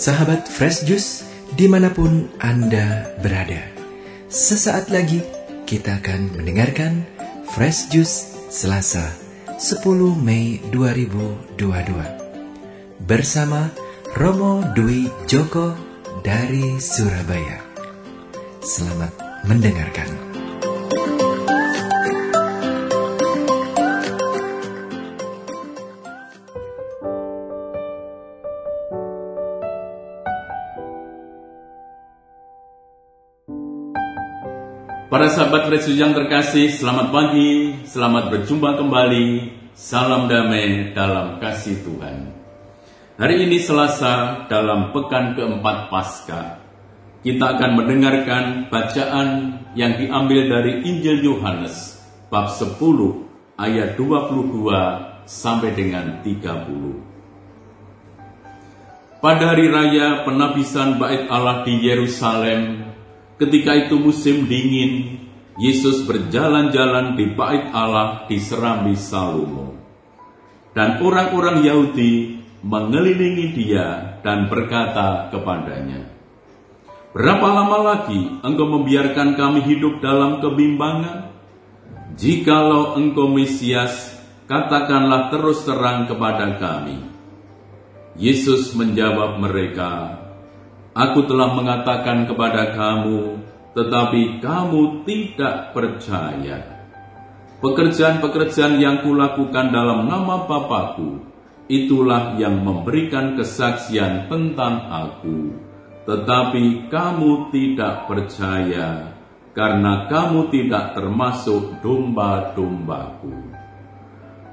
sahabat Fresh Juice di mana pun Anda berada. Sesaat lagi kita akan mendengarkan Fresh Juice Selasa 10 Mei 2022 bersama Romo Dwi Joko dari Surabaya. Selamat mendengarkan. Para sahabat Yesus yang terkasih, selamat pagi, selamat berjumpa kembali. Salam damai dalam kasih Tuhan. Hari ini Selasa dalam pekan keempat Paskah. Kita akan mendengarkan bacaan yang diambil dari Injil Yohanes bab 10 ayat 22 sampai dengan 30. Pada hari raya penabisan bait Allah di Yerusalem, Ketika itu musim dingin, Yesus berjalan-jalan di bait Allah di Serambi Salomo. Dan orang-orang Yahudi mengelilingi dia dan berkata kepadanya, Berapa lama lagi engkau membiarkan kami hidup dalam kebimbangan? Jikalau engkau Mesias, katakanlah terus terang kepada kami. Yesus menjawab mereka, Aku telah mengatakan kepada kamu, tetapi kamu tidak percaya. Pekerjaan-pekerjaan yang kulakukan dalam nama Bapakku, itulah yang memberikan kesaksian tentang aku. Tetapi kamu tidak percaya, karena kamu tidak termasuk domba-dombaku.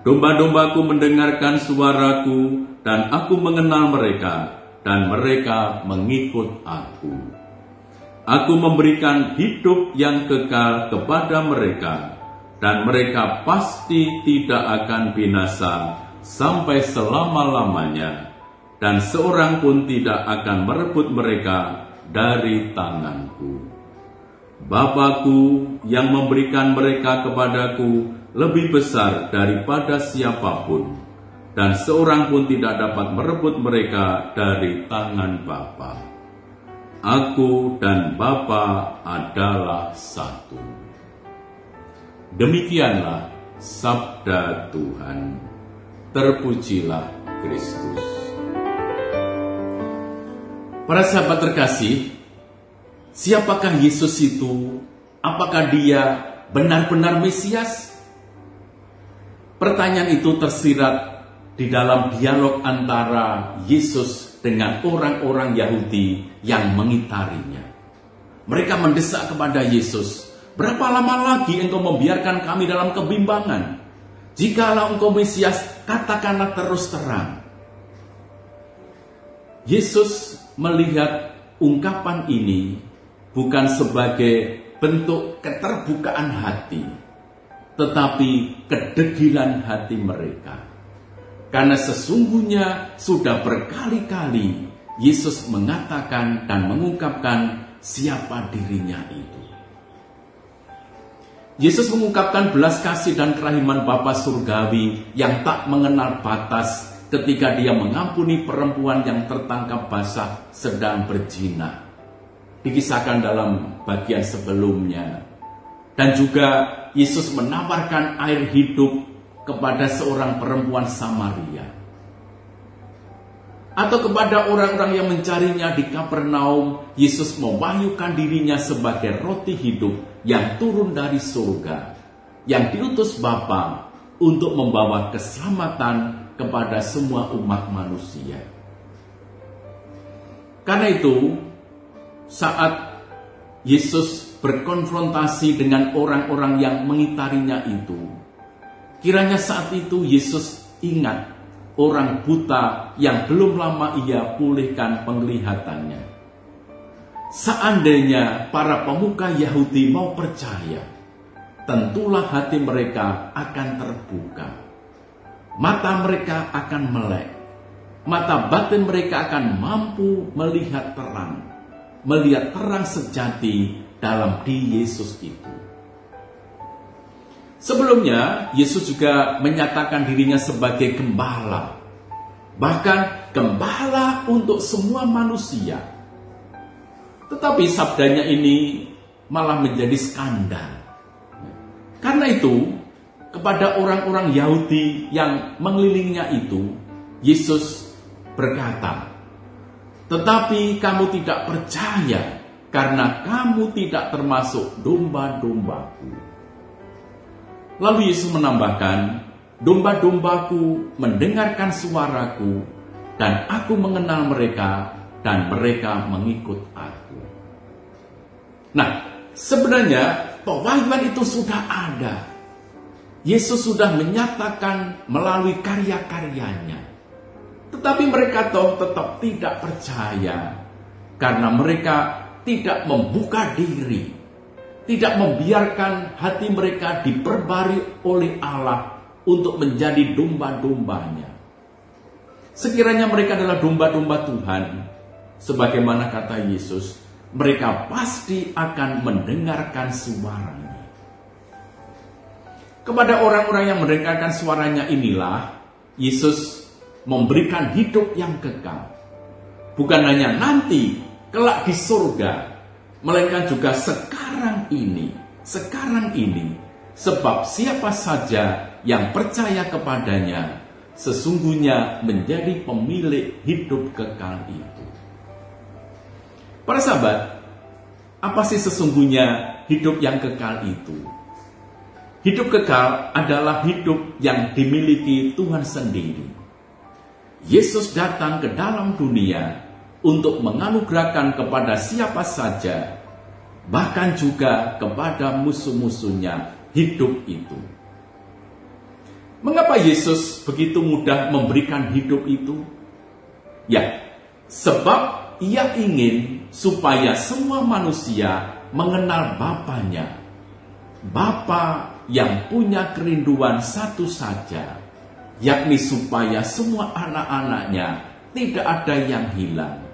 Domba-dombaku mendengarkan suaraku, dan aku mengenal mereka, dan mereka mengikut aku. Aku memberikan hidup yang kekal kepada mereka, dan mereka pasti tidak akan binasa sampai selama-lamanya, dan seorang pun tidak akan merebut mereka dari tanganku. Bapakku yang memberikan mereka kepadaku lebih besar daripada siapa pun, dan seorang pun tidak dapat merebut mereka dari tangan Bapa. Aku dan Bapa adalah satu. Demikianlah sabda Tuhan. Terpujilah Kristus. Para sahabat terkasih, siapakah Yesus itu? Apakah dia benar-benar Mesias? Pertanyaan itu tersirat di dalam dialog antara Yesus dengan orang-orang Yahudi yang mengitarinya. Mereka mendesak kepada Yesus, berapa lama lagi engkau membiarkan kami dalam kebimbangan? Jikalau engkau Mesias, katakanlah terus terang. Yesus melihat ungkapan ini bukan sebagai bentuk keterbukaan hati, tetapi kedegilan hati mereka karena sesungguhnya sudah berkali-kali Yesus mengatakan dan mengungkapkan siapa dirinya itu. Yesus mengungkapkan belas kasih dan kerahiman Bapa Surgawi yang tak mengenal batas ketika dia mengampuni perempuan yang tertangkap basah sedang berzina. Dikisahkan dalam bagian sebelumnya. Dan juga Yesus menawarkan air hidup kepada seorang perempuan Samaria atau kepada orang-orang yang mencarinya di Kapernaum, Yesus mewahyukan dirinya sebagai roti hidup yang turun dari surga, yang diutus Bapa untuk membawa keselamatan kepada semua umat manusia. Karena itu, saat Yesus berkonfrontasi dengan orang-orang yang mengitarinya itu, Kiranya saat itu Yesus ingat orang buta yang belum lama ia pulihkan penglihatannya. Seandainya para pemuka Yahudi mau percaya, tentulah hati mereka akan terbuka. Mata mereka akan melek. Mata batin mereka akan mampu melihat terang. Melihat terang sejati dalam di Yesus itu. Sebelumnya, Yesus juga menyatakan dirinya sebagai gembala. bahkan gembala untuk semua manusia. Tetapi sabdanya ini malah menjadi skandal. Karena itu, kepada orang-orang Yahudi yang mengelilinginya itu, Yesus berkata, "Tetapi kamu tidak percaya karena kamu tidak termasuk domba-dombaku." Lalu Yesus menambahkan, Domba-dombaku mendengarkan suaraku, dan aku mengenal mereka, dan mereka mengikut aku. Nah, sebenarnya pewahyuan itu sudah ada. Yesus sudah menyatakan melalui karya-karyanya. Tetapi mereka toh tetap tidak percaya karena mereka tidak membuka diri, tidak membiarkan hati mereka diperbari oleh Allah untuk menjadi domba-dombanya. Sekiranya mereka adalah domba-domba Tuhan, sebagaimana kata Yesus, mereka pasti akan mendengarkan suaranya. Kepada orang-orang yang mendengarkan suaranya inilah, Yesus memberikan hidup yang kekal. Bukan hanya nanti, kelak di surga, melainkan juga sekarang ini, sekarang ini, sebab siapa saja yang percaya kepadanya sesungguhnya menjadi pemilik hidup kekal itu. Para sahabat, apa sih sesungguhnya hidup yang kekal itu? Hidup kekal adalah hidup yang dimiliki Tuhan sendiri. Yesus datang ke dalam dunia untuk menganugerahkan kepada siapa saja, bahkan juga kepada musuh-musuhnya hidup itu. Mengapa Yesus begitu mudah memberikan hidup itu? Ya, sebab ia ingin supaya semua manusia mengenal Bapaknya. Bapa yang punya kerinduan satu saja, yakni supaya semua anak-anaknya tidak ada yang hilang,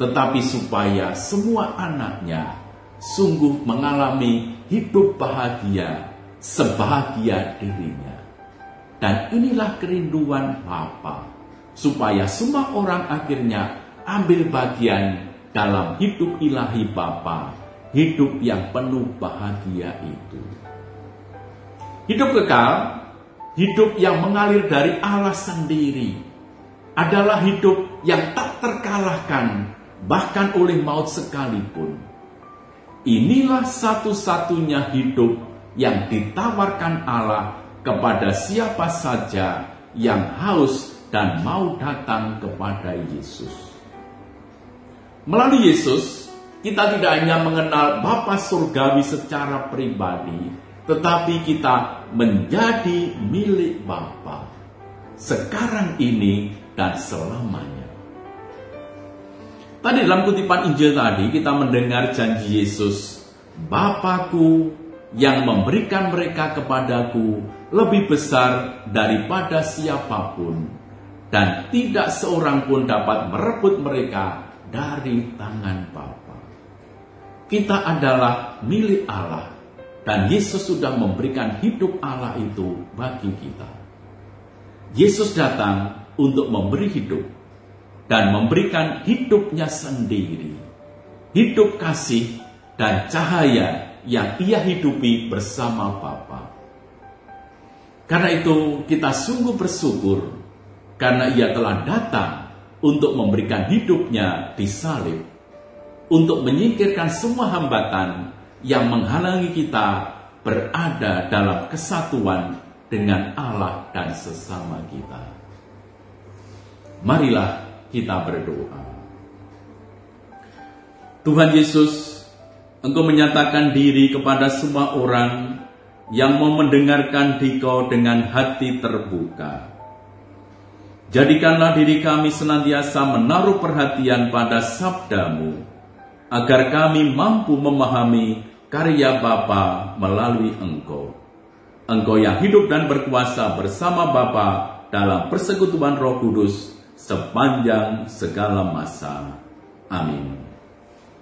tetapi supaya semua anaknya sungguh mengalami hidup bahagia sebahagia dirinya. Dan inilah kerinduan Bapa, supaya semua orang akhirnya ambil bagian dalam hidup ilahi Bapa, hidup yang penuh bahagia itu. Hidup kekal, hidup yang mengalir dari Allah sendiri, adalah hidup yang tak terkalahkan bahkan oleh maut sekalipun. Inilah satu-satunya hidup yang ditawarkan Allah kepada siapa saja yang haus dan mau datang kepada Yesus. Melalui Yesus, kita tidak hanya mengenal Bapa Surgawi secara pribadi, tetapi kita menjadi milik Bapa sekarang ini dan selamanya. Tadi dalam kutipan Injil tadi kita mendengar janji Yesus, Bapakku yang memberikan mereka kepadaku lebih besar daripada siapa pun, dan tidak seorang pun dapat merebut mereka dari tangan Bapa. Kita adalah milik Allah, dan Yesus sudah memberikan hidup Allah itu bagi kita. Yesus datang untuk memberi hidup dan memberikan hidupnya sendiri, hidup kasih dan cahaya yang ia hidupi bersama Bapa. Karena itu kita sungguh bersyukur karena ia telah datang untuk memberikan hidupnya di salib untuk menyingkirkan semua hambatan yang menghalangi kita berada dalam kesatuan dengan Allah dan sesama kita. Marilah kita berdoa. Tuhan Yesus, Engkau menyatakan diri kepada semua orang yang mau mendengarkan dikau dengan hati terbuka. Jadikanlah diri kami senantiasa menaruh perhatian pada sabdamu, agar kami mampu memahami karya Bapa melalui Engkau. Engkau yang hidup dan berkuasa bersama Bapa dalam persekutuan Roh Kudus sepanjang segala masa. Amin.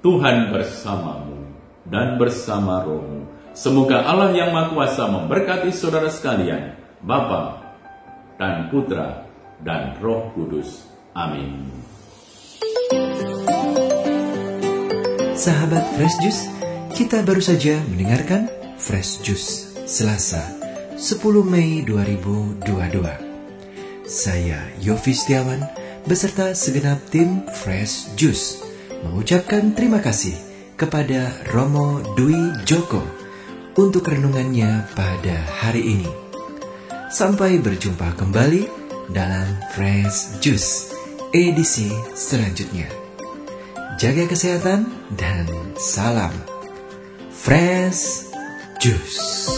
Tuhan bersamamu dan bersama rohmu Semoga Allah yang Maha Kuasa memberkati saudara sekalian, Bapa dan Putra dan Roh Kudus. Amin. Sahabat Fresh Juice, kita baru saja mendengarkan Fresh Juice Selasa 10 Mei 2022. Saya Yofi Setiawan beserta segenap tim Fresh Juice mengucapkan terima kasih kepada Romo Dwi Joko untuk renungannya pada hari ini. Sampai berjumpa kembali dalam Fresh Juice edisi selanjutnya. Jaga kesehatan dan salam Fresh Juice.